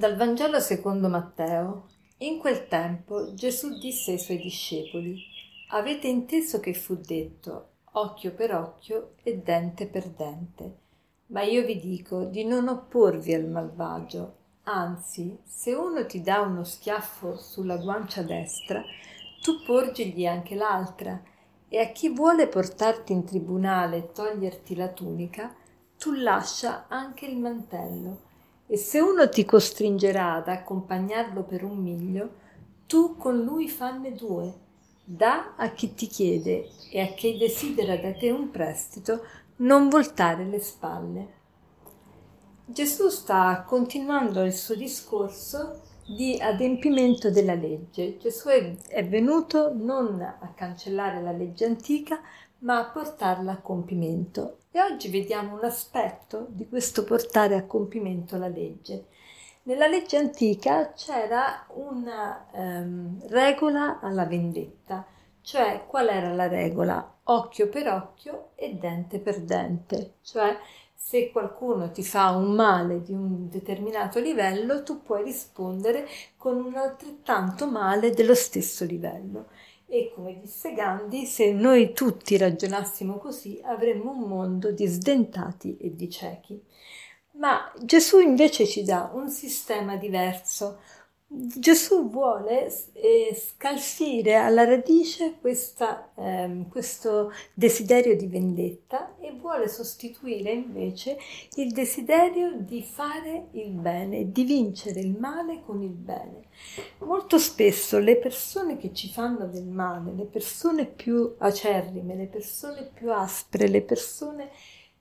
Dal Vangelo secondo Matteo. In quel tempo Gesù disse ai suoi discepoli, Avete inteso che fu detto occhio per occhio e dente per dente. Ma io vi dico di non opporvi al malvagio. Anzi, se uno ti dà uno schiaffo sulla guancia destra, tu porgigli anche l'altra. E a chi vuole portarti in tribunale e toglierti la tunica, tu lascia anche il mantello. E se uno ti costringerà ad accompagnarlo per un miglio, tu con lui fanne due. Da a chi ti chiede e a chi desidera da te un prestito, non voltare le spalle. Gesù sta continuando il suo discorso di adempimento della legge. Gesù è, venuto non a cancellare la legge antica, ma a portarla a compimento. E oggi vediamo un aspetto di questo portare a compimento la legge. Nella legge antica c'era una um, regola alla vendetta, cioè qual era la regola? Occhio per occhio e dente per dente, cioè se qualcuno ti fa un male di un determinato livello, tu puoi rispondere con un altrettanto male dello stesso livello. E come disse Gandhi, se noi tutti ragionassimo così avremmo un mondo di sdentati e di ciechi. Ma Gesù invece ci dà un sistema diverso, Gesù vuole eh, scalfire alla radice questa, ehm, questo desiderio di vendetta e vuole sostituire invece il desiderio di fare il bene, di vincere il male con il bene. Molto spesso le persone che ci fanno del male, le persone più acerrime, le persone più aspre, le persone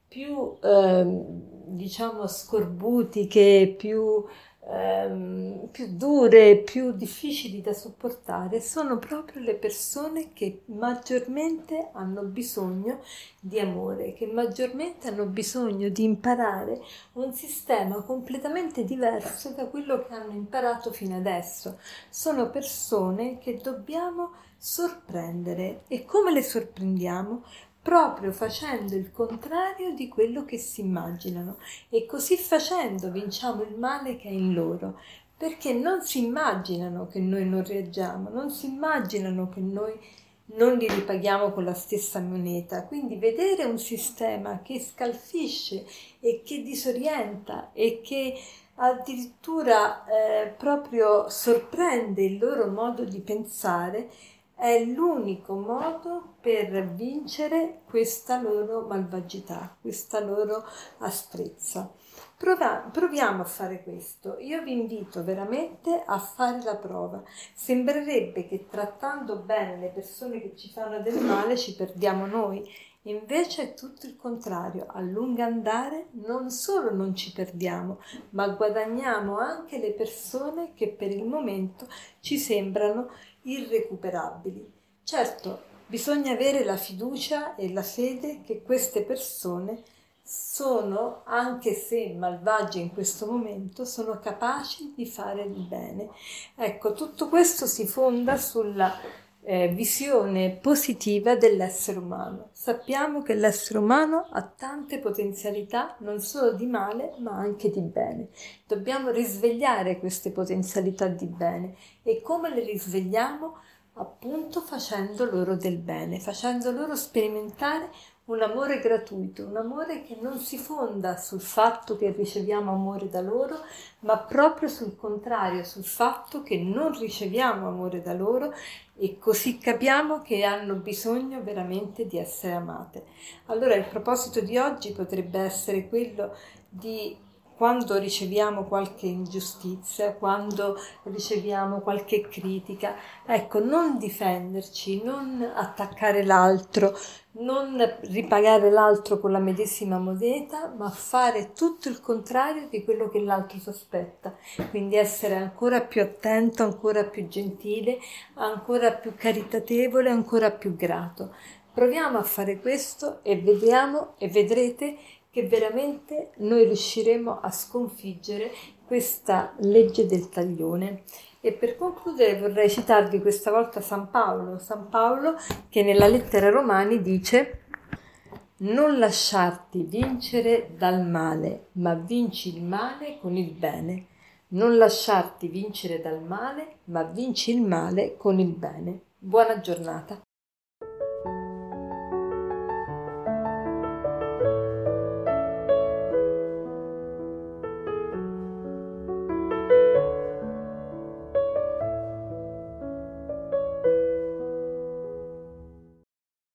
più ehm, diciamo scorbutiche, più ehm, più dure, più difficili da sopportare sono proprio le persone che maggiormente hanno bisogno di amore, che maggiormente hanno bisogno di imparare un sistema completamente diverso da quello che hanno imparato fino adesso. Sono persone che dobbiamo sorprendere e come le sorprendiamo? Proprio facendo il contrario di quello che si immaginano e così facendo vinciamo il male che è in loro, perché non si immaginano che noi non reagiamo, non si immaginano che noi non li ripaghiamo con la stessa moneta. Quindi vedere un sistema che scalfisce e che disorienta e che addirittura eh, proprio sorprende il loro modo di pensare è l'unico modo per vincere questa loro malvagità, questa loro asprezza. Prova, proviamo a fare questo. Io vi invito veramente a fare la prova. Sembrerebbe che trattando bene le persone che ci fanno del male ci perdiamo noi. Invece è tutto il contrario, a lungo andare non solo non ci perdiamo, ma guadagniamo anche le persone che per il momento ci sembrano irrecuperabili. Certo, bisogna avere la fiducia e la fede che queste persone sono, anche se malvagie in questo momento, sono capaci di fare il bene. Ecco, tutto questo si fonda sulla eh, visione positiva dell'essere umano. Sappiamo che l'essere umano ha tante potenzialità, non solo di male, ma anche di bene. Dobbiamo risvegliare queste potenzialità di bene e come le risvegliamo? Appunto facendo loro del bene, facendo loro sperimentare un amore gratuito, un amore che non si fonda sul fatto che riceviamo amore da loro, ma proprio sul contrario, sul fatto che non riceviamo amore da loro e così capiamo che hanno bisogno veramente di essere amate. Allora il proposito di oggi potrebbe essere quello di quando riceviamo qualche ingiustizia, quando riceviamo qualche critica, ecco, non difenderci, non attaccare l'altro, non ripagare l'altro con la medesima moneta, ma fare tutto il contrario di quello che l'altro sospetta. Quindi essere ancora più attento, ancora più gentile, ancora più caritatevole, ancora più grato. Proviamo a fare questo e vediamo e vedrete che veramente noi riusciremo a sconfiggere questa legge del taglione. E per concludere vorrei citarvi questa volta San Paolo, San Paolo che nella lettera Romani dice non lasciarti vincere dal male, ma vinci il male con il bene. Non lasciarti vincere dal male, ma vinci il male con il bene. Buona giornata.